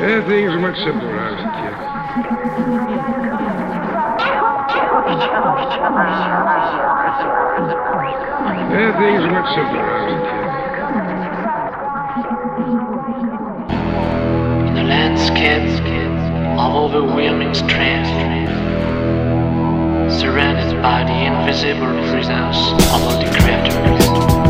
Yeah, things are much simpler, I was a kid. Yeah, things are much simpler, I was a kid. The landscapes of overwhelming strength, surrounded by the invisible presence of all the creatures.